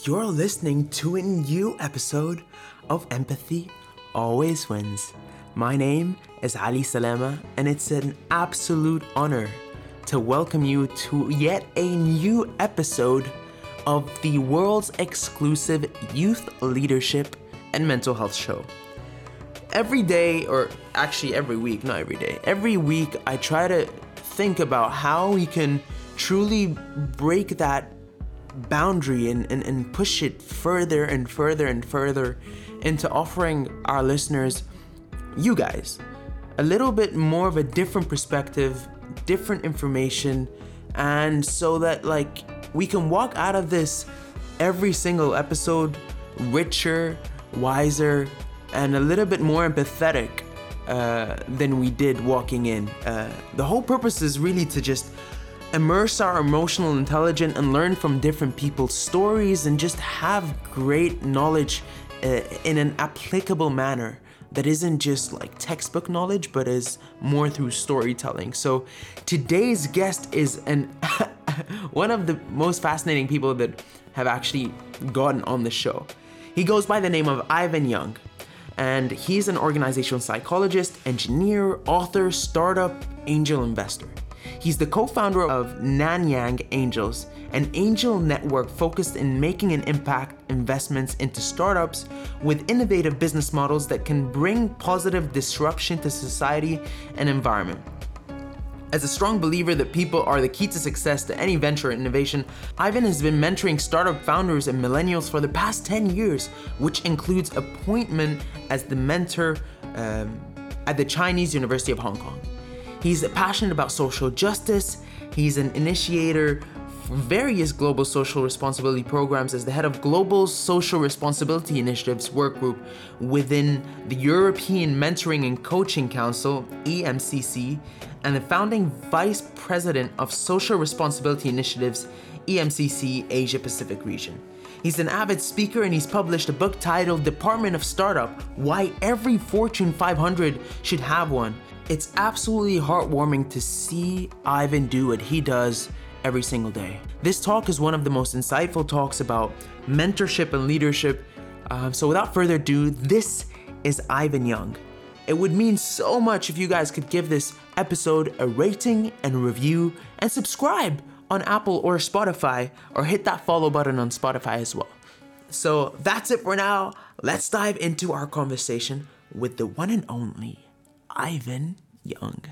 You're listening to a new episode of Empathy Always Wins. My name is Ally Salama, and it's an absolute honor to welcome you to yet a new episode of the world's exclusive youth leadership and mental health show. Every day, or actually every week, not every day, every week I try to think about how we can truly break that boundary and, and, and push it further and further and further into offering our listeners, you guys, a little bit more of a different perspective, different information, and so that like we can walk out of this every single episode richer, wiser, and a little bit more empathetic uh, than we did walking in. Uh, the whole purpose is really to just immerse our emotional intelligence and learn from different people's stories and just have great knowledge uh, in an applicable manner that isn't just like textbook knowledge but is more through storytelling. So today's guest is an one of the most fascinating people that have actually gotten on the show. He goes by the name of Ivan Yong and he's an organizational psychologist, engineer, author, startup, angel investor. He's the co founder of Nanyang Angelz, an angel network focused in making an impact investments into startups with innovative business models that can bring positive disruption to society and environment. As a strong believer that people are the key to success to any venture or innovation, Ivan has been mentoring startup founders and millennials for the past 10 years, which includes appointment as the mentor um, at the Chinese University of Hong Kong. He's passionate about social justice. He's an initiator for various global social responsibility programs as the head of Global Social Responsibility Initiatives work group within the European Mentoring and Coaching Council, EMCC, and the founding vice president of Social Responsibility Initiatives, EMCC Asia Pacific region. He's an avid speaker and he's published a book titled Department of Startup Why Every Fortune 500 Should Have One it's absolutely heartwarming to see Ivan do what he does every single day. This talk is one of the most insightful talks about mentorship and leadership. Uh, so, without further ado, this is Ivan Yong. It would mean so much if you guys could give this episode a rating and review and subscribe on Apple or Spotify or hit that follow button on Spotify as well. So that's it for now. Let's dive into our conversation with the one and only Ivan Yong.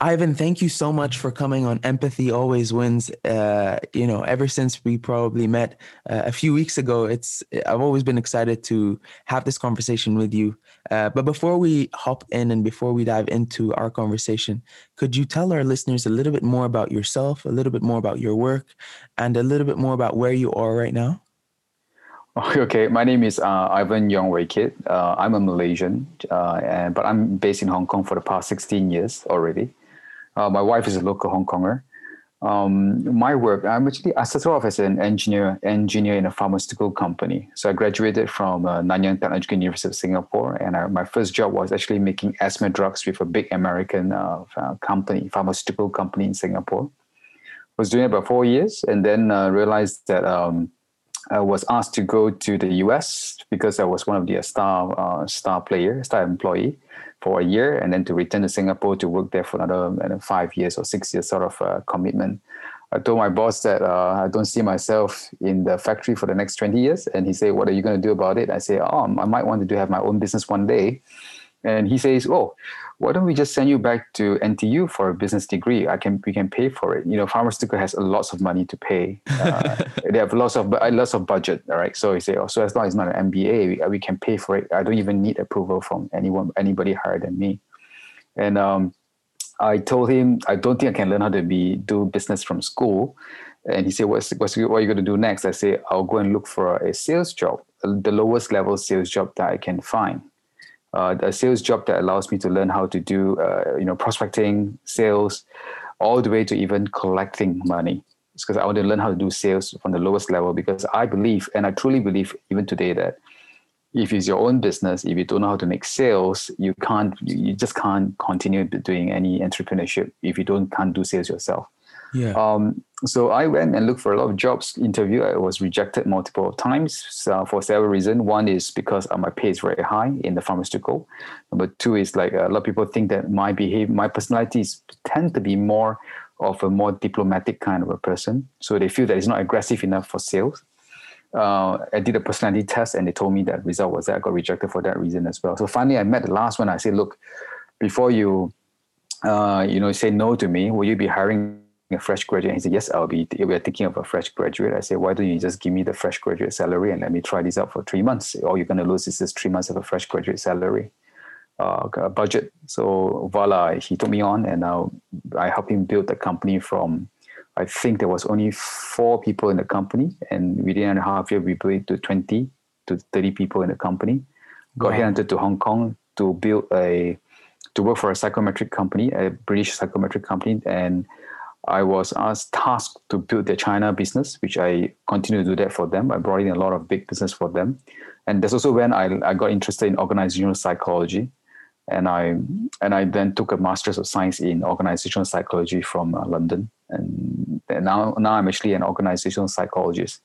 Ivan, thank you so much for coming on Empathy Always Wins. Uh, you know, ever since we probably met uh, a few weeks ago, it's I've always been excited to have this conversation with you. Uh, but before we hop in and before we dive into our conversation, could you tell our listeners a little bit more about yourself, a little bit more about your work, and a little bit more about where you are right now? Okay, my name is uh, Ivan Yong Wei Kit. Uh, I'm a Malaysian, uh, and, but I'm based in Hong Kong for the past 16 years already. Uh, my wife is a local Hong Konger. Um, my work, I'm actually, I started off as an engineer, engineer in a pharmaceutical company. So I graduated from uh, Nanyang Technological University of Singapore, and I, my first job was actually making asthma drugs with a big American uh, company, pharmaceutical company in Singapore. Was doing it about four years, and then realized that um, I was asked to go to the US because I was one of the star uh, star player, star employee for a year, and then to return to Singapore to work there for another five years or six years sort of uh, commitment. I told my boss that uh, I don't see myself in the factory for the next 20 years. And he said, What are you going to do about it? I say, Oh, I might want to do have my own business one day. And he says, Oh, why don't we just send you back to NTU for a business degree? I can we can pay for it. You know, pharmaceutical has lots of money to pay. Uh, they have lots of lots of budget. All right, so he say, oh, so as long as it's not an MBA, we, we, can pay for it. I don't even need approval from anyone anybody higher than me. And um, I told him I don't think I can learn how to be do business from school. And he said, what's, what's what are you going to do next? I say, I'll go and look for a sales job, the lowest level sales job that I can find uh, a sales job that allows me to learn how to do uh, you know prospecting sales all the way to even collecting money. It's because i want to learn how to do sales from the lowest level because i believe and i truly believe even today that if it's your own business if you don't know how to make sales you can't you just can't continue doing any entrepreneurship if you don't can't do sales yourself Yeah. Um, so I went and looked for a lot of jobs. Interview. I was rejected multiple times for several reasons. One is because uh, my pay is very high in the pharmaceutical. Number two is like a lot of people think that my behavior, my personalities tend to be more of a more diplomatic kind of a person. So they feel that it's not aggressive enough for sales. Uh, I did a personality test and they told me that result was that I got rejected for that reason as well. So finally, I met the last one. I said, look, before you, uh, you know, say no to me, will you be hiring a fresh graduate? He said, yes, I'll be. We are thinking of a fresh graduate. I said, why don't you just give me the fresh graduate salary and let me try this out for three months? All you're going to lose is just three months of a fresh graduate salary uh, budget. So voila, he took me on, and now I helped him build the company from. I think there was only four people in the company, and within a half year, we built it to twenty to thirty people in the company. Got wow. headhunted to Hong Kong to build a to work for a psychometric company, a British psychometric company, and I was asked tasked to build their China business, which I continue to do that for them. I brought in a lot of big business for them, and that's also when I, I got interested in organizational psychology and I and I then took a master's of science in organizational psychology from uh, London, and, and now now I'm actually an organizational psychologist.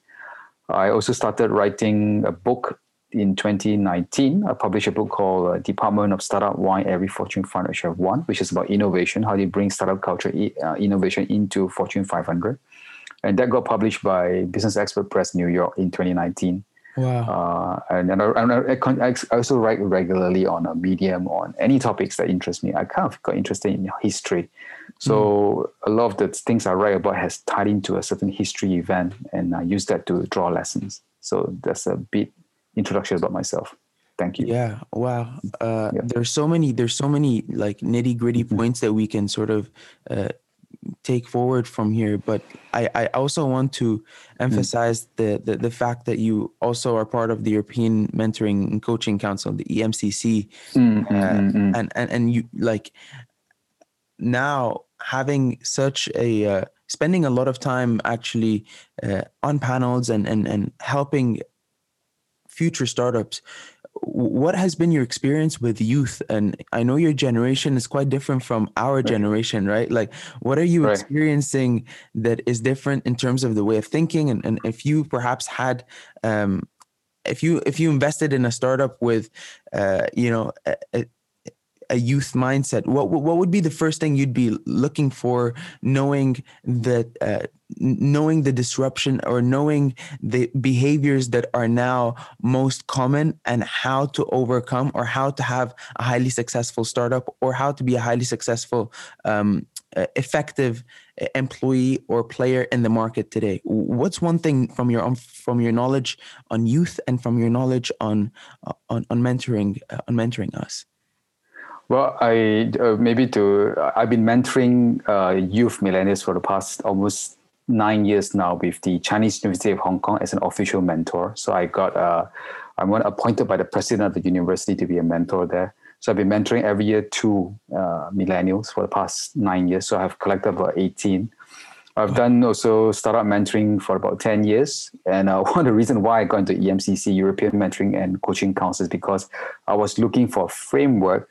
I also started writing a book in 2019. I published a book called uh, Department of Startup: Why Every Fortune 500 Should Have One, which is about innovation, how do you bring startup culture uh, innovation into Fortune 500, and that got published by Business Expert Press New York in 2019. Wow. Uh, and, and, I, and I, I, also write regularly on a medium on any topics that interest me. I kind of got interested in history. So mm. a lot of the things I write about has tied into a certain history event and I use that to draw lessons. So that's a bit introduction about myself. Thank you. Yeah. Wow. Uh, yeah. There's so many, there's so many like nitty gritty mm-hmm. points that we can sort of uh, take forward from here but i i also want to emphasize mm. the, the the fact that you also are part of the european mentoring and coaching council the emcc mm, uh, mm, and and and you like now having such a uh, spending a lot of time actually uh, on panels and and and helping future startups what has been your experience with youth and i know your generation is quite different from our right. generation right like what are you right. experiencing that is different in terms of the way of thinking and, and if you perhaps had um, if you if you invested in a startup with uh, you know a, a youth mindset, what what would be the first thing you'd be looking for, knowing that uh, knowing the disruption or knowing the behaviors that are now most common and how to overcome or how to have a highly successful startup or how to be a highly successful um, effective employee or player in the market today? What's one thing from your from your knowledge on youth and from your knowledge on on, on mentoring uh, on mentoring us well, I uh, maybe to I've been mentoring uh, youth millennials for the past almost nine years now with the Chinese University of Hong Kong as an official mentor. So I got uh, I'm appointed by the president of the university to be a mentor there. So I've been mentoring every year two uh, millennials for the past nine years. So I've collected about 18. I've done also startup mentoring for about 10 years. And uh, one of the reasons why I got into EMCC, European Mentoring and Coaching Council, is because I was looking for a framework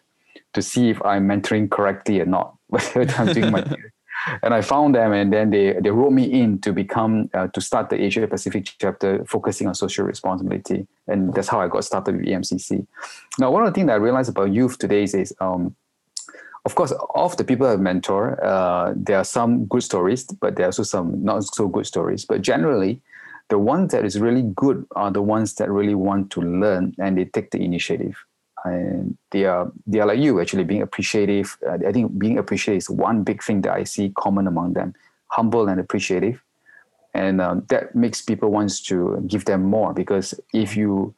to see if I'm mentoring correctly or not. I'm doing my and I found them, and then they they wrote me in to become uh, to start the Asia Pacific chapter, focusing on social responsibility, and that's how I got started with EMCC. Now, one of the things that I realized about youth today is, is um, of course, of the people I mentor, uh, there are some good stories, but there are also some not so good stories. But generally, the ones that is really good are the ones that really want to learn and they take the initiative and they are they are like you actually being appreciative. Uh, i think being appreciative is one big thing that i see common among them humble and appreciative. And um, that makes people wants to give them more because if you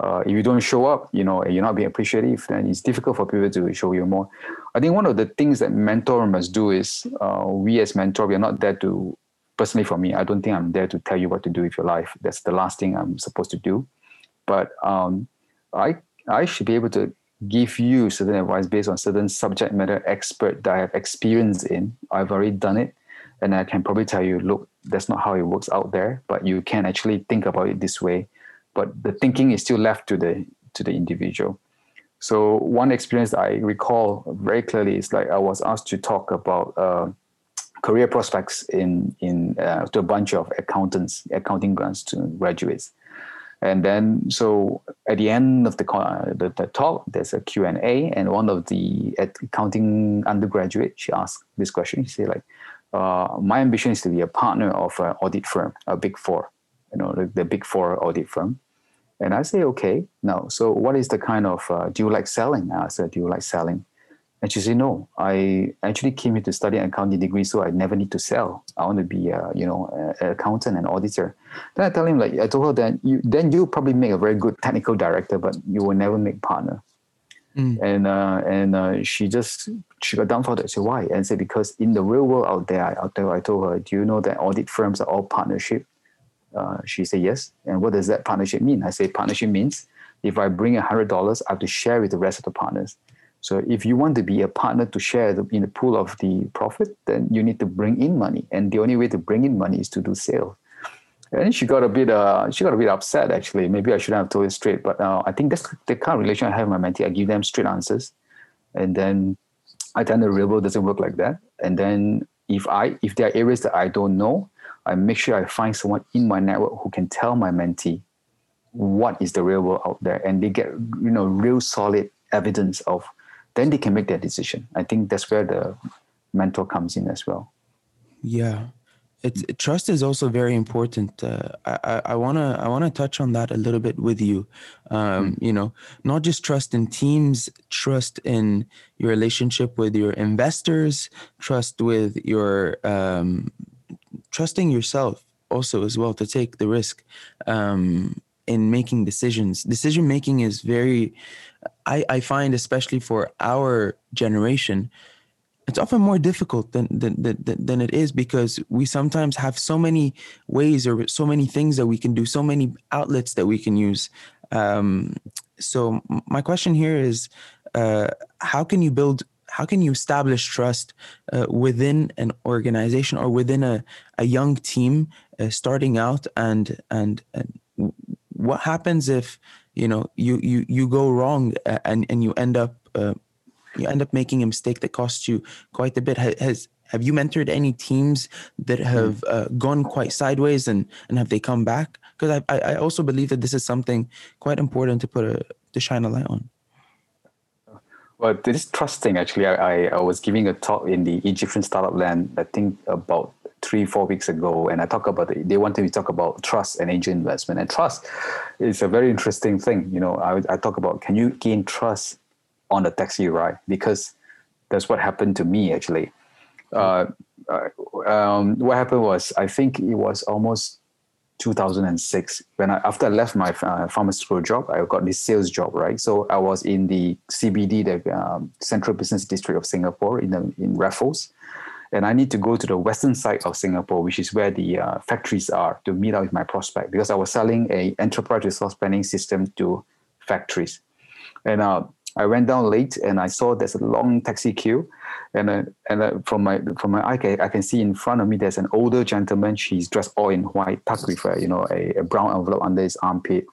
uh, if you don't show up you know you're not being appreciative then it's difficult for people to show you more. I think one of the things that mentor must do is uh, we as mentor we are not there to personally for me i don't think i'm there to tell you what to do with your life. That's the last thing i'm supposed to do. But um, i I should be able to give you certain advice based on certain subject matter expert that I have experience in. I've already done it. And I can probably tell you, look, that's not how it works out there, but you can actually think about it this way. But the thinking is still left to the to the individual. So one experience I recall very clearly is like I was asked to talk about uh, career prospects in in uh, to a bunch of accountants, accounting grants to graduates. And then, so at the end of the, the, the talk, there's a Q&A, and one of the accounting undergraduate, she asked this question. She said, like, uh, my ambition is to be a partner of an audit firm, a big four, you know, the, the big four audit firm. And I say, okay, no. So what is the kind of, uh, do you like selling? I said, do you like selling? And she said, no, I actually came here to study an accounting degree, so I never need to sell. I want to be, a, you know, an accountant and auditor. Then I tell him, like, I told her that you, then you probably make a very good technical director, but you will never make partner. Mm. And uh, and uh, she just she got dumbfounded. I said, why? And I said, because in the real world out there, out there, I told her, do you know that audit firms are all partnership? Uh, she said, yes. And what does that partnership mean? I say, partnership means if I bring a hundred dollars, I have to share with the rest of the partners. So if you want to be a partner to share the, in the pool of the profit, then you need to bring in money, and the only way to bring in money is to do sales. And she got a bit, uh, she got a bit upset actually. Maybe I shouldn't have told it straight, but uh, I think that's the kind of relation I have with my mentee. I give them straight answers, and then I tell the real world doesn't work like that. And then if I, if there are areas that I don't know, I make sure I find someone in my network who can tell my mentee what is the real world out there, and they get you know real solid evidence of then they can make their decision. I think that's where the mentor comes in as well. Yeah, it's trust is also very important. Uh, I, I wanna I wanna touch on that a little bit with you. Um, mm. You know, not just trust in teams, trust in your relationship with your investors, trust with your um, trusting yourself also as well to take the risk um, in making decisions. Decision making is very I, I find especially for our generation it's often more difficult than, than than than it is because we sometimes have so many ways or so many things that we can do so many outlets that we can use. Um, so my question here is uh, how can you build how can you establish trust uh, within an organization or within a, a young team uh, starting out and, and and what happens if you know you you you go wrong and and you end up uh, you end up making a mistake that costs you quite a bit. Has have you mentored any teams that hmm. have uh, gone quite sideways and and have they come back? Because I, I also believe that this is something quite important to put a to shine a light on well this trust thing actually I, I was giving a talk in the egyptian startup land i think about three, four weeks ago, and I talk about the, they wanted me to talk about trust and angel investment. And trust is a very interesting thing. You know, I, I talk about can you gain trust on a taxi ride because that's what happened to me actually. Uh, uh, um, what happened was I think it was almost 2006 when I, after I left my uh, pharmaceutical job, I got this sales job, right? So I was in the CBD, the um, Central Business District of Singapore, in the, in Raffles, and I need to go to the western side of Singapore, which is where the uh, factories are, to meet up with my prospect because I was selling a enterprise resource planning system to factories. And uh, I went down late and I saw there's a long taxi queue, and uh, and uh, from my from my eye I can see in front of me there's an older gentleman. She's dressed all in white, tucked with a, you know a, a brown envelope under his armpit.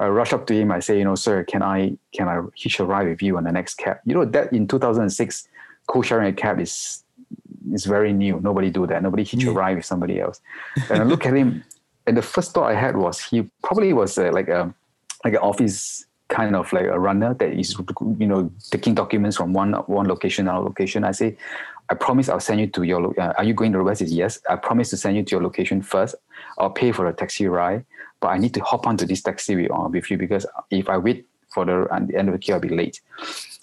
I rush up to him. I say, you know, sir, can I can I hitch a ride with you on the next cab? You know that in 2006, co-sharing a cab is is very new. Nobody do that. Nobody hitch yeah. a ride with somebody else. And I look at him, and the first thought I had was he probably was uh, like a like an office kind of like a runner that is you know taking documents from one one location to another location. I say, I promise I'll send you to your. Uh, are you going to the west? Is yes. I promise to send you to your location first. I'll pay for a taxi ride, but I need to hop onto this taxi with, uh, with you because if I wait for the, the end of the queue, I'll be late.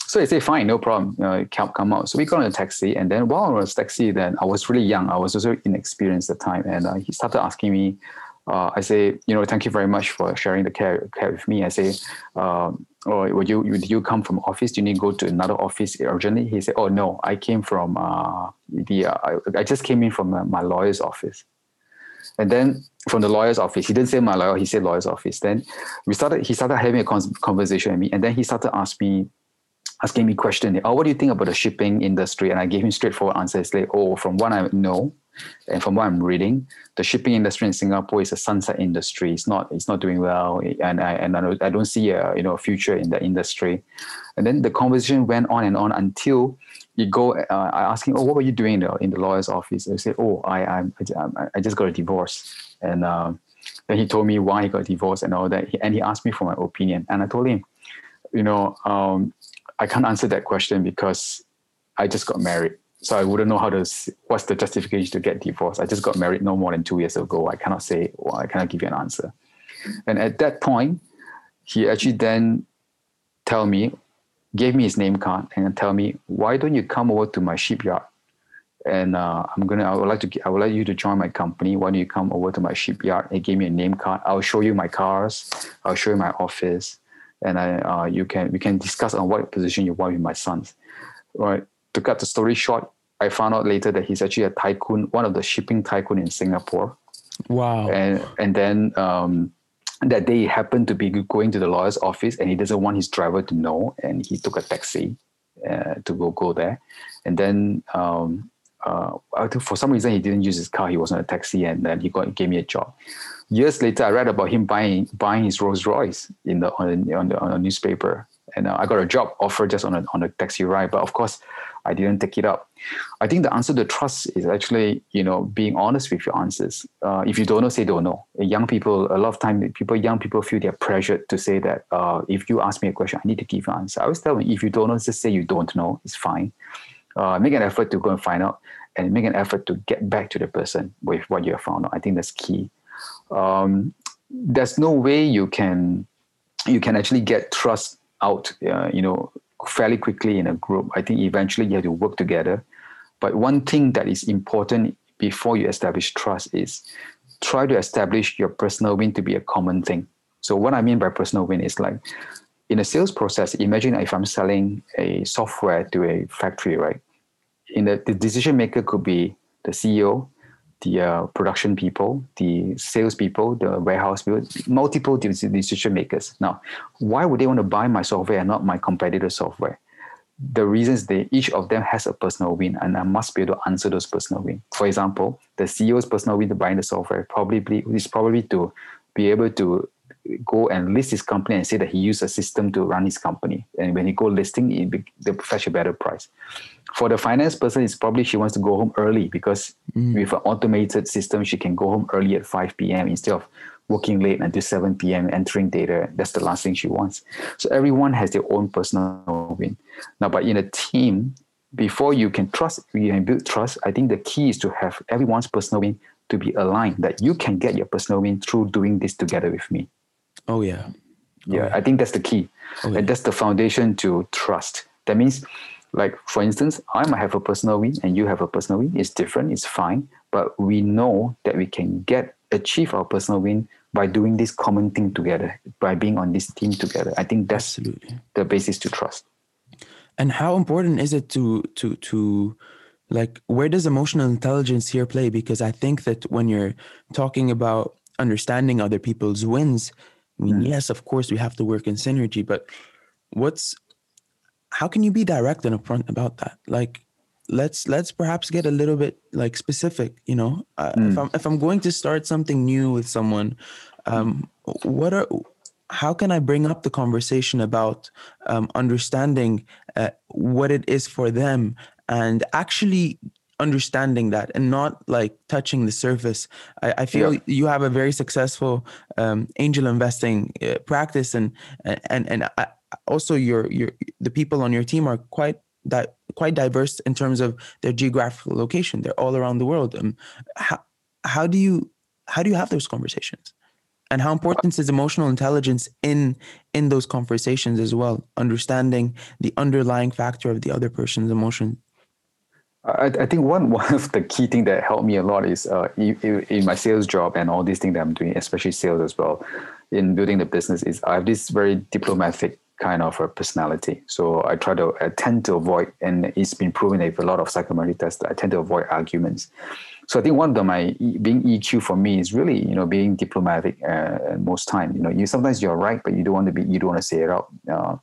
So they say, fine, no problem. Know, come, come out. So we got in a taxi. And then while I was taxi, then I was really young. I was also inexperienced at the time. And uh, he started asking me, uh, I say, you know, thank you very much for sharing the care, care with me. I say, um, oh, would you, would you come from office? Do you need to go to another office urgently? He said, oh, no, I came from uh, the, uh, I, just came in from uh, my lawyer's office. And then from the lawyer's office, he didn't say my lawyer, he said lawyer's office. Then we started, he started having a conversation with me. And then he started asking me asking me question. Oh, what do you think about the shipping industry? And I gave him straightforward answers like, oh, from what I know, and from what I'm reading, the shipping industry in Singapore is a sunset industry. It's not it's not doing well, and I and I don't see a you know future in the industry. And then the conversation went on and on until you go, uh, I ask him, oh, what were you doing in the, lawyer's office? And said, oh, I, I, I, I just got a divorce. And um, then he told me why he got divorced and all that. And he asked me for my opinion. And I told him, you know, um, I can't answer that question because I just got married. So I wouldn't know how to, what's the justification to get divorced. I just got married no more than two years ago. I cannot say, well, I cannot give you an answer. And at that point, he actually then tell me gave me his name card and tell me, why don't you come over to my shipyard? And uh, I'm gonna, I would like to, I would like you to join my company. Why don't you come over to my shipyard? He gave me a name card. I'll show you my cars. I'll show you my office, and I, uh, you can, we can discuss on what position you want with my sons. Right. To cut the story short, I found out later that he's actually a tycoon, one of the shipping tycoon in Singapore. Wow. And and then um, that day he happened to be going to the lawyer's office and he doesn't want his driver to know and he took a taxi uh, to go go there and then um, uh, for some reason he didn't use his car he was on a taxi and then he got gave me a job years later I read about him buying buying his Rolls Royce in the on, on, on a newspaper and uh, I got a job offer just on a, on a taxi ride but of course I didn't take it up. I think the answer to trust is actually, you know, being honest with your answers. Uh, if you don't know, say don't know. Young people, a lot of time, people, young people feel they're pressured to say that uh, if you ask me a question, I need to give an answer. I always tell them, if you don't know, just say you don't know. It's fine. Uh, make an effort to go and find out, and make an effort to get back to the person with what you have found out. I think that's key. Um, there's no way you can you can actually get trust out. Uh, you know, fairly quickly in a group. I think eventually you have to work together. But one thing that is important before you establish trust is try to establish your personal win to be a common thing. So what I mean by personal win is like in a sales process, imagine if I'm selling a software to a factory, right? In the, the decision maker could be the CEO, the uh, production people, the sales people, the warehouse people, multiple decision makers. Now, why would they want to buy my software and not my competitor software? The reasons they each of them has a personal win, and I must be able to answer those personal win. For example, the CEO's personal win to buying the software probably is probably to be able to go and list his company and say that he used a system to run his company. And when he go listing, it, they fetch a better price for the finance person, it's probably she wants to go home early because mm. with an automated system, she can go home early at 5 p.m. instead of working late until 7 p.m. entering data. That's the last thing she wants. So everyone has their own personal win. Now, but in a team, before you can trust, you can build trust, I think the key is to have everyone's personal win to be aligned, that you can get your personal win through doing this together with me. Oh, yeah. Oh, yeah, I think that's the key. Oh, yeah. And that's the foundation to trust. That means like for instance, I might have a personal win and you have a personal win. It's different, it's fine. But we know that we can get achieve our personal win by doing this common thing together, by being on this team together. I think that's Absolutely. the basis to trust. And how important is it to to to like where does emotional intelligence here play? Because I think that when you're talking about understanding other people's wins, I mean, mm. yes, of course we have to work in synergy, but what's how can you be direct and upfront about that? Like, let's let's perhaps get a little bit like specific. You know, uh, mm. if I'm if I'm going to start something new with someone, um, what are how can I bring up the conversation about um, understanding uh, what it is for them and actually understanding that and not like touching the surface. I, I feel yeah. you have a very successful um, angel investing uh, practice, and and and I, also your your the people on your team are quite that quite diverse in terms of their geographical location. They're all around the world. Um, how how do you how do you have those conversations? And how important is emotional intelligence in in those conversations as well? Understanding the underlying factor of the other person's emotion. I, I think one one of the key thing that helped me a lot is uh, in, in my sales job and all these things that I'm doing, especially sales as well, in building the business. Is I have this very diplomatic kind of a personality. So I try to I tend to avoid, and it's been proven with a lot of psychometric tests. I tend to avoid arguments. So I think one of the, my being EQ for me is really you know being diplomatic uh, most time. You know, you sometimes you're right, but you don't want to be you don't want to say it out, uh,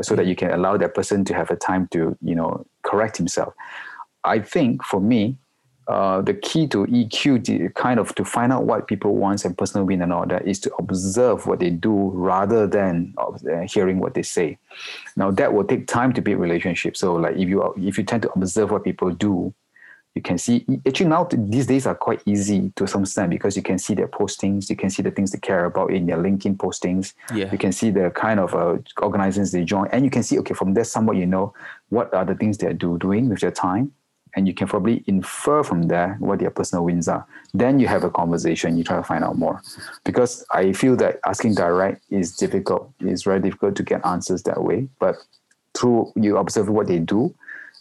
so that you can allow that person to have a time to you know correct himself. I think for me, uh, the key to EQ, to kind of to find out what people want and personal win and all that, is to observe what they do rather than uh, hearing what they say. Now that will take time to build relationships. So like if you if you tend to observe what people do, you can see actually now these days are quite easy to some extent because you can see their postings you can see the things they care about in their linkedin postings yeah. you can see the kind of uh, organizations they join and you can see okay from there somewhat you know what are the things they're do, doing with their time and you can probably infer from there what their personal wins are then you have a conversation you try to find out more because i feel that asking direct is difficult it's very difficult to get answers that way but through you observe what they do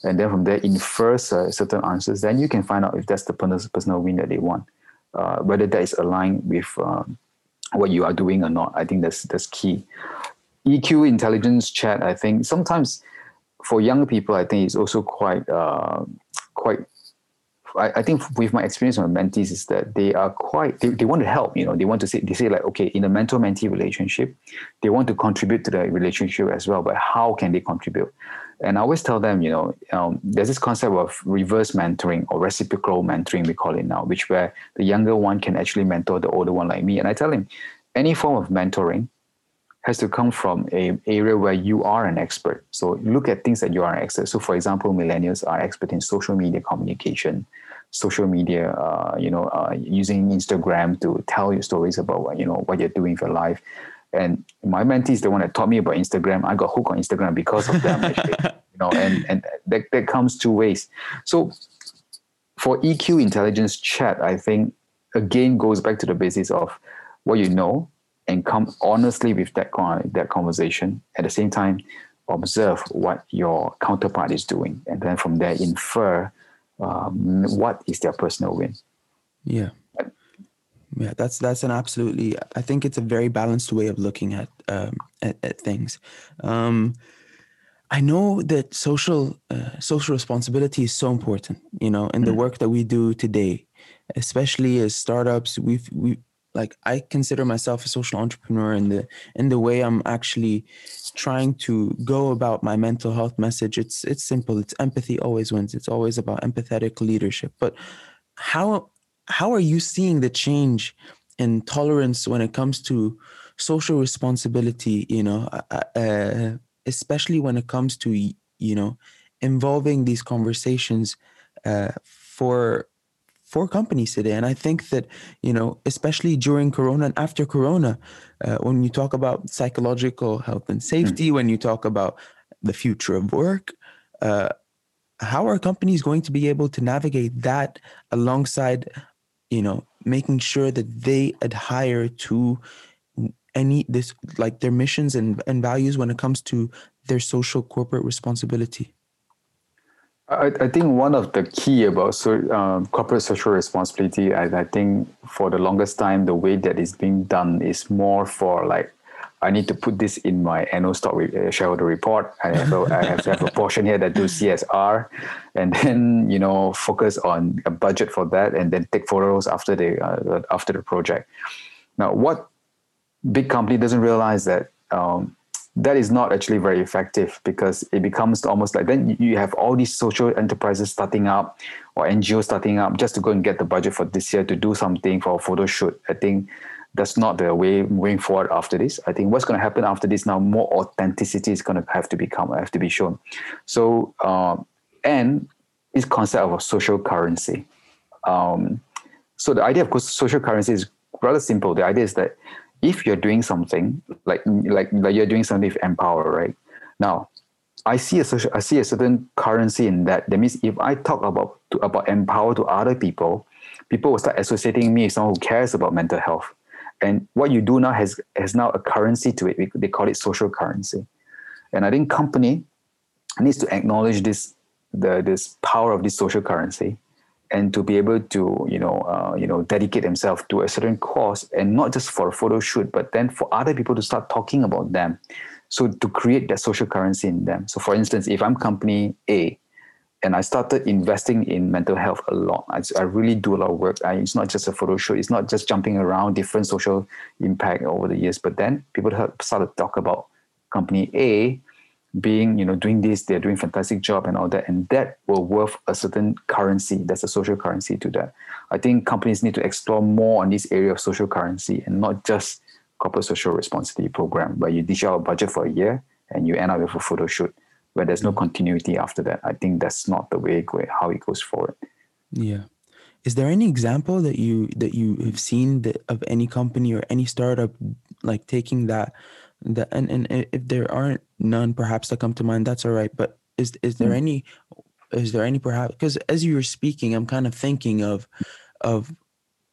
and then from there infer uh, certain answers, then you can find out if that's the personal win that they want, uh, whether that is aligned with um, what you are doing or not. I think that's that's key. EQ intelligence chat. I think sometimes for young people, I think it's also quite uh, quite. I, I, think with my experience with mentees is that they are quite they, they want to help. You know, they want to say they say like okay, in a mentor mentee relationship, they want to contribute to the relationship as well. But how can they contribute? And I always tell them, you know, um, there's this concept of reverse mentoring or reciprocal mentoring, we call it now, which where the younger one can actually mentor the older one like me. And I tell him, any form of mentoring has to come from a area where you are an expert. So look at things that you are an expert. So for example, millennials are expert in social media communication, social media, uh, you know, uh, using Instagram to tell your stories about, what, you know, what you're doing for life. And my mentee is the one that taught me about Instagram. I got hooked on Instagram because of them, actually. you know, and and that, that comes two ways. So for EQ intelligence chat, I think again goes back to the basis of what you know and come honestly with that that conversation. At the same time, observe what your counterpart is doing, and then from there infer um, what is their personal win. Yeah yeah that's that's an absolutely i think it's a very balanced way of looking at um, at, at, things um, i know that social uh, social responsibility is so important you know in the mm. work that we do today especially as startups we've we like i consider myself a social entrepreneur in the in the way i'm actually trying to go about my mental health message. It's it's simple. It's empathy always wins. It's always about empathetic leadership. But how how are you seeing the change in tolerance when it comes to social responsibility you know uh, uh, uh, especially when it comes to you know involving these conversations uh, for for companies today and i think that you know especially during corona and after corona uh, when you talk about psychological health and safety mm. when you talk about the future of work uh, how are companies going to be able to navigate that alongside you know making sure that they adhere to any this like their missions and, and values when it comes to their social corporate responsibility I, I think one of the key about so, um, corporate social responsibility I, I think for the longest time the way that is being done is more for like I need to put this in my annual stock re- uh, shareholder report. I have, a, I have to have a portion here that do CSR, and then you know focus on a budget for that, and then take photos after the uh, after the project. Now, what big company doesn't realize that um, that is not actually very effective because it becomes almost like then you have all these social enterprises starting up or NGOs starting up just to go and get the budget for this year to do something for a photo shoot. I think that's not the way moving forward after this. I think what's going to happen after this now, more authenticity is going to have to become have to be shown. So um, and this concept of a social currency. Um, so the idea of social currency is rather simple. The idea is that if you're doing something like like, like you're doing something with Empower, right? Now, I see a social, I see a certain currency in that. That means if I talk about to, about Empower to other people, people will start associating me with someone who cares about mental health and what you do now has has now a currency to it. They call it social currency, and I think company needs to acknowledge this the this power of this social currency, and to be able to you know uh, you know dedicate themselves to a certain cause, and not just for a photo shoot, but then for other people to start talking about them. So to create that social currency in them. So for instance, if I'm company A, and I started investing in mental health a lot. I, I really do a lot of work. I, it's not just a photo shoot. It's not just jumping around different social impact over the years. But then people started to talk about company A, being you know doing this they're doing fantastic job and all that and that will worth a certain currency. That's a social currency to that. I think companies need to explore more on this area of social currency and not just corporate social responsibility program where you dish out a budget for a year and you end up with a photo shoot where there's no continuity after that. I think that's not the way it, how it goes forward. Yeah. Is there any example that you that you have seen that of any company or any startup like taking that that and, and if there aren't none perhaps that come to mind that's all right but is is there mm. any is there any perhaps because as you were speaking i'm kind of thinking of of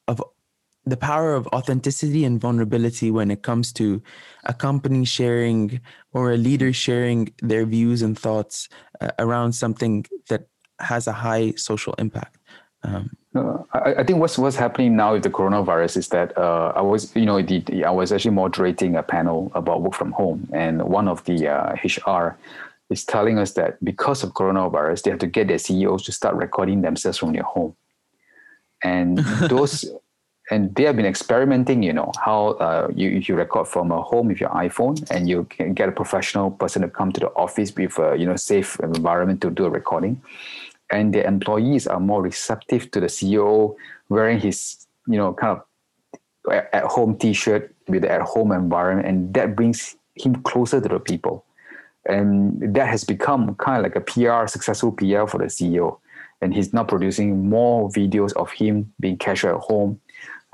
of the power of authenticity and vulnerability when it comes to a company sharing or a leader sharing their views and thoughts uh, around something that has a high social impact um, I, I, think what's what's happening now with the coronavirus is that uh, I was you know the, I was actually moderating a panel about work from home, and one of the uh, HR is telling us that because of coronavirus, they have to get their CEOs to start recording themselves from their home, and those. and they have been experimenting, you know, how uh, you you record from a home with your iPhone, and you can get a professional person to come to the office with a you know safe environment to do a recording and the employees are more receptive to the CEO wearing his, you know, kind of at home T-shirt with the at home environment, and that brings him closer to the people, and that has become kind of like a PR successful PR for the CEO, and he's now producing more videos of him being casual at home,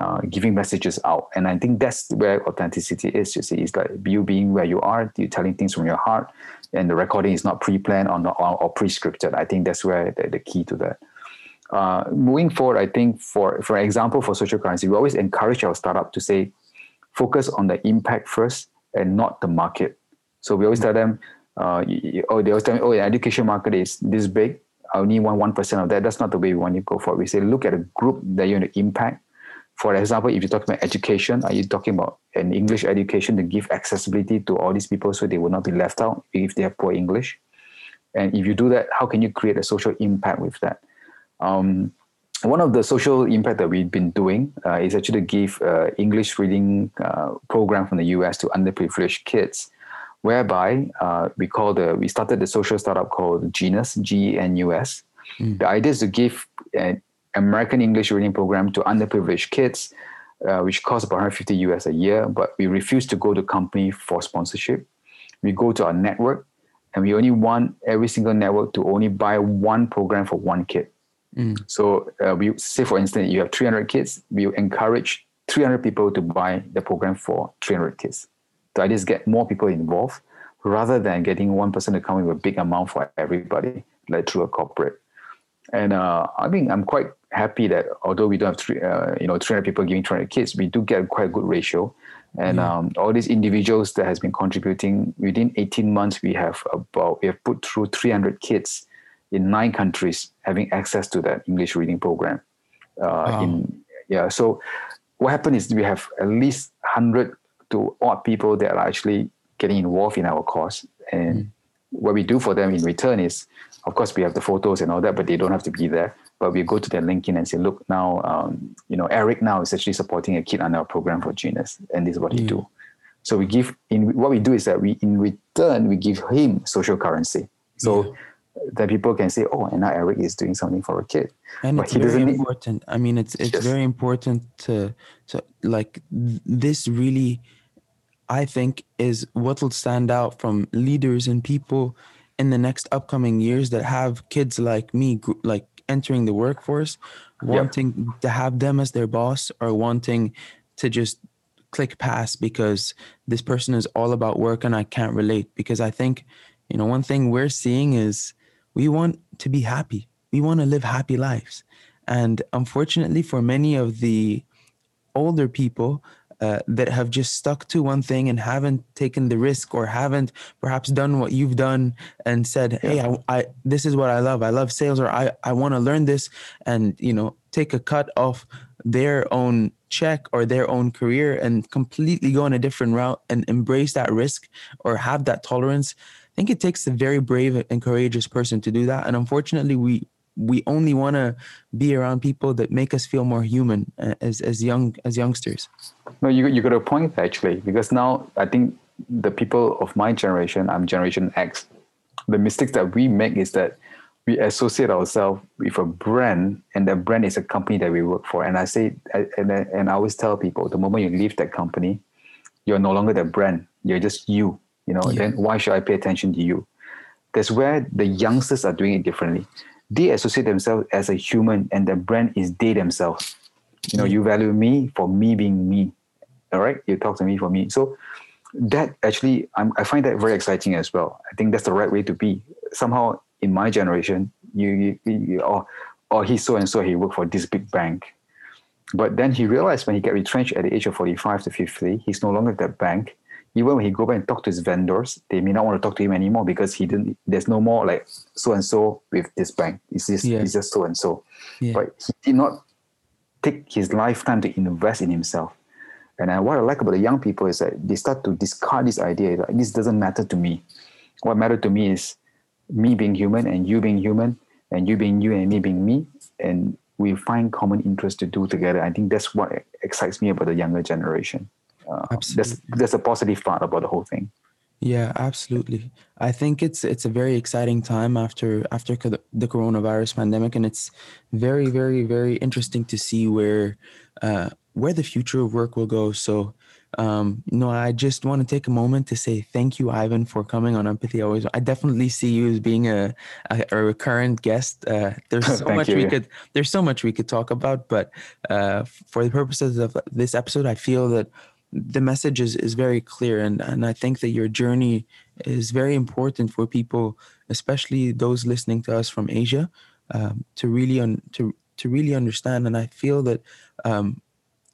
uh, giving messages out. And I think that's where authenticity is. You see, it's like you being where you are, you telling things from your heart, and the recording is not pre-planned or or, or pre-scripted. I think that's where the, the key to that. Uh, moving forward, I think for for example for social currency, we always encourage our startup to say, focus on the impact first and not the market. So we always tell them, uh, oh, they always tell me, oh, the education market is this big. I only want one percent of that. That's not the way we want to go for. We say, look at a group that you want to impact for example, if you're talking about education, are you talking about an English education to give accessibility to all these people so they will not be left out if they have poor English? And if you do that, how can you create a social impact with that? Um, one of the social impact that we've been doing uh, is actually to give uh, English reading uh, program from the US to underprivileged kids, whereby uh, we call the we started the social startup called Genus G N U S. Mm. The idea is to give uh, American English reading program to underprivileged kids, uh, which costs about 150 US a year, but we refuse to go to company for sponsorship. We go to our network, and we only want every single network to only buy one program for one kid. Mm. So uh, we say, for instance, you have 300 kids, we encourage 300 people to buy the program for 300 kids. The idea is get more people involved rather than getting one person to come with a big amount for everybody, like through a corporate. And uh, I mean, I'm quite happy that although we don't have three, uh, you know 300 people giving 300 kids, we do get quite a good ratio. And yeah. um, all these individuals that has been contributing within 18 months, we have about we have put through 300 kids in nine countries having access to that English reading program. Uh, wow. In yeah, so what happened is we have at least 100 to odd people that are actually getting involved in our course, and mm. What we do for them in return is, of course, we have the photos and all that, but they don't have to be there but we go to their LinkedIn and say, look, now, um, you know, Eric now is actually supporting a kid under our program for Genus, and this is what he do. So we give in what we do is that we in return we give him social currency. So yeah. that people can say, oh, and now Eric is doing something for a kid. And but it's very important. Need... I mean, it's it's yes. very important to to like this really. I think is what will stand out from leaders and people in the next upcoming years that have kids like me, like entering the workforce, wanting yep. to have them as their boss or wanting to just click pass because this person is all about work and I can't relate. Because I think, you know, one thing we're seeing is we want to be happy. We want to live happy lives. And unfortunately, for many of the older people, uh, that have just stuck to one thing and haven't taken the risk or haven't perhaps done what you've done and said hey I, I this is what i love. I love sales or i i want to learn this and you know take a cut off their own check or their own career and completely go on a different route and embrace that risk or have that tolerance i think it takes a very brave and courageous person to do that. And unfortunately we we only want to be around people that make us feel more human uh, as as young as youngsters no you you got a point actually because now i think the people of my generation, I'm Generation X, the mistakes that we make is that we associate ourselves with a brand, and that brand is a company that we work for. And I say, and, and I always tell people, the moment you leave that company, you're no longer the brand. You're just you. You know. Yeah. Then why should I pay attention to you? That's where the youngsters are doing it differently. They associate themselves as a human, and the brand is they themselves. You know, mm. you value me for me being me. All right, you talk to me for me. So that actually, I'm, I find that very exciting as well. I think that's the right way to be. Somehow, in my generation, you, you, you or, or oh, oh, he's so and so, he worked for this big bank. But then he realized when he got retrenched at the age of 45 to 50, he's no longer at that bank. Even when he go back and talk to his vendors, they may not want to talk to him anymore because he didn't. There's no more like so and so with this bank. It's just yeah. it's just so and so. But he did not take his lifetime to invest in himself. And I, what I like about the young people is that they start to discard this idea that this doesn't matter to me. What matters to me is me being human and you being human and you being you and me being me. And we find common interest to do together. I think that's what excites me about the younger generation. Uh, absolutely. That's, that's a positive part about the whole thing. Yeah, absolutely. I think it's it's a very exciting time after after the coronavirus pandemic, and it's very very very interesting to see where uh, where the future of work will go. So, um, know, I just want to take a moment to say thank you, Ivan, for coming on Empathy Always. I definitely see you as being a a, a recurrent guest. Uh, there's so much you. we could there's so much we could talk about, but uh, for the purposes of this episode, I feel that the message is, is very clear and, and I think that your journey is very important for people, especially those listening to us from Asia, um, to really un- to to really understand. And I feel that um,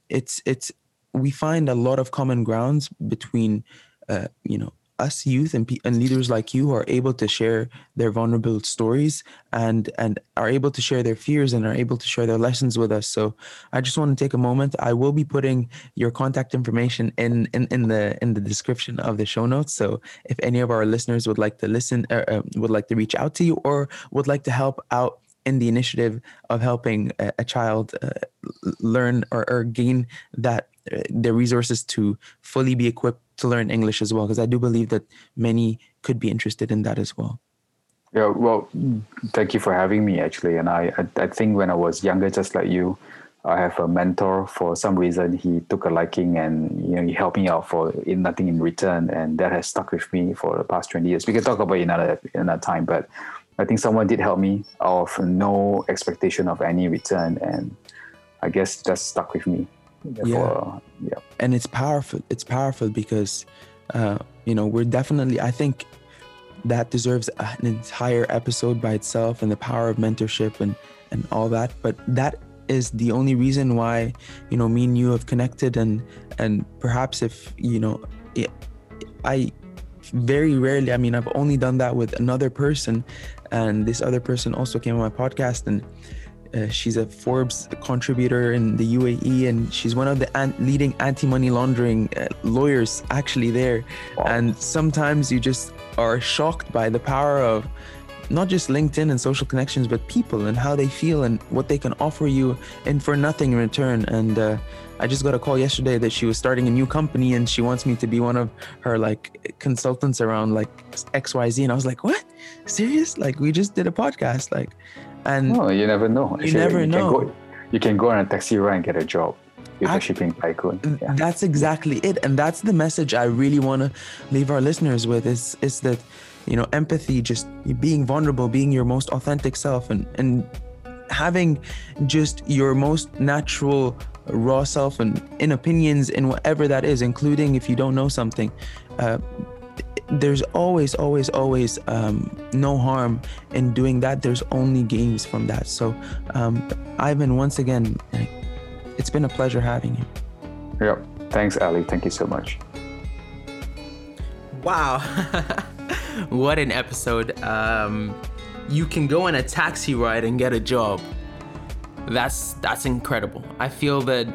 it's it's we find a lot of common grounds between uh, you know us youth and, and leaders like you are able to share their vulnerable stories and and are able to share their fears and are able to share their lessons with us. So i just want to take a moment. I will be putting your contact information in in, in the in the description of the show notes. So if any of our listeners would like to listen uh, uh, would like to reach out to you or would like to help out in the initiative of helping a, a child uh, learn or, or, gain that uh, the resources to fully be equipped to learn English as well, because I do believe that many could be interested in that as well. Yeah, well, thank you for having me actually. And I, I, I think when I was younger, just like you, I have a mentor. For some reason, he took a liking and you know he helped me out for in nothing in return, and that has stuck with me for the past twenty years. We can talk about it another another time, but I think someone did help me of no expectation of any return, and I guess that stuck with me. Therefore, yeah. yeah, and it's powerful. It's powerful because uh, you know we're definitely. I think that deserves an entire episode by itself, and the power of mentorship and and all that. But that is the only reason why you know me and you have connected, and and perhaps if you know, it, I very rarely. I mean, I've only done that with another person, and this other person also came on my podcast and uh, she's a Forbes contributor in the UAE, and she's one of the an- leading anti-money laundering uh, lawyers actually there. Wow. And sometimes you just are shocked by the power of not just LinkedIn and social connections, but people and how they feel and what they can offer you, and for nothing in return. And uh, I just got a call yesterday that she was starting a new company and she wants me to be one of her like consultants around like XYZ. And I was like, what? Serious? Like we just did a podcast. Like, and no, you never know. You never you know. Can go, you can go on a taxi ride and get a job with a shipping tycoon. Yeah. That's exactly it. And that's the message I really want to leave our listeners with is, is that, you know, empathy, just being vulnerable, being your most authentic self and, and having just your most natural raw self and in opinions in whatever that is, including if you don't know something. Uh, there's always, always, always um, no harm in doing that. There's only gains from that. So, um, Ivan, once again, it's been a pleasure having you. Yep. Thanks, Ali. Thank you so much. Wow. what an episode. Um, you can go on a taxi ride and get a job that's that's incredible. I feel that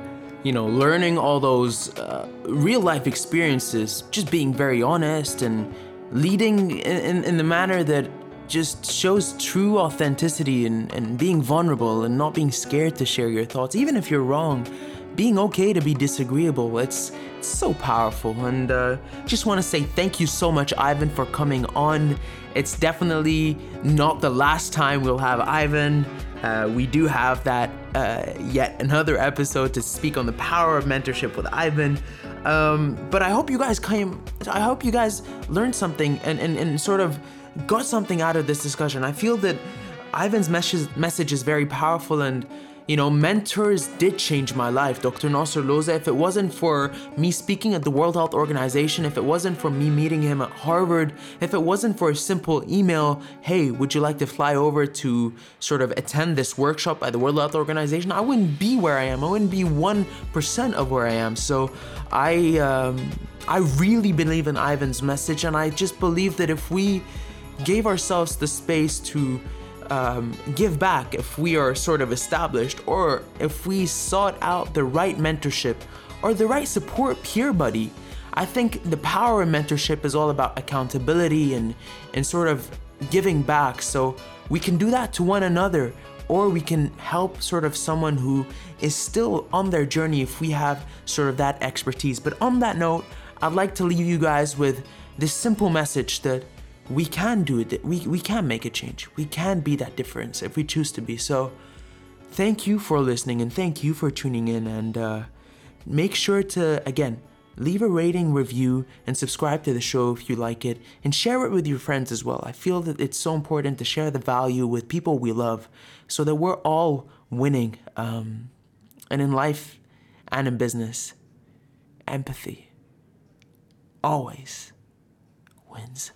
you know learning all those uh, real life experiences, just being very honest and leading in, in, in the manner that just shows true authenticity and, and being vulnerable and not being scared to share your thoughts, even if you're wrong. being okay to be disagreeable. It's, it's so powerful. And uh, just want to say thank you so much, Ivan, for coming on. It's definitely not the last time we'll have Ivan. Uh, we do have that uh, yet another episode to speak on the power of mentorship with Ivan. Um, but I hope you guys came. I hope you guys learned something and, and, and sort of got something out of this discussion. I feel that Ivan's message message is very powerful and you know, mentors did change my life. Dr. Nasser Loza, if it wasn't for me speaking at the World Health Organization, if it wasn't for me meeting him at Harvard, if it wasn't for a simple email, hey, would you like to fly over to sort of attend this workshop by the World Health Organization, I wouldn't be where I am. I wouldn't be 1% of where I am. So I, um, I really believe in Ivan's message, and I just believe that if we gave ourselves the space to um, give back if we are sort of established or if we sought out the right mentorship or the right support peer buddy. I think the power of mentorship is all about accountability and, and sort of giving back. So we can do that to one another or we can help sort of someone who is still on their journey if we have sort of that expertise. But on that note, I'd like to leave you guys with this simple message that we can do it. We, we can make a change. We can be that difference if we choose to be. So, thank you for listening and thank you for tuning in. And uh, make sure to, again, leave a rating, review, and subscribe to the show if you like it, and share it with your friends as well. I feel that it's so important to share the value with people we love so that we're all winning. Um, and in life and in business, empathy always wins.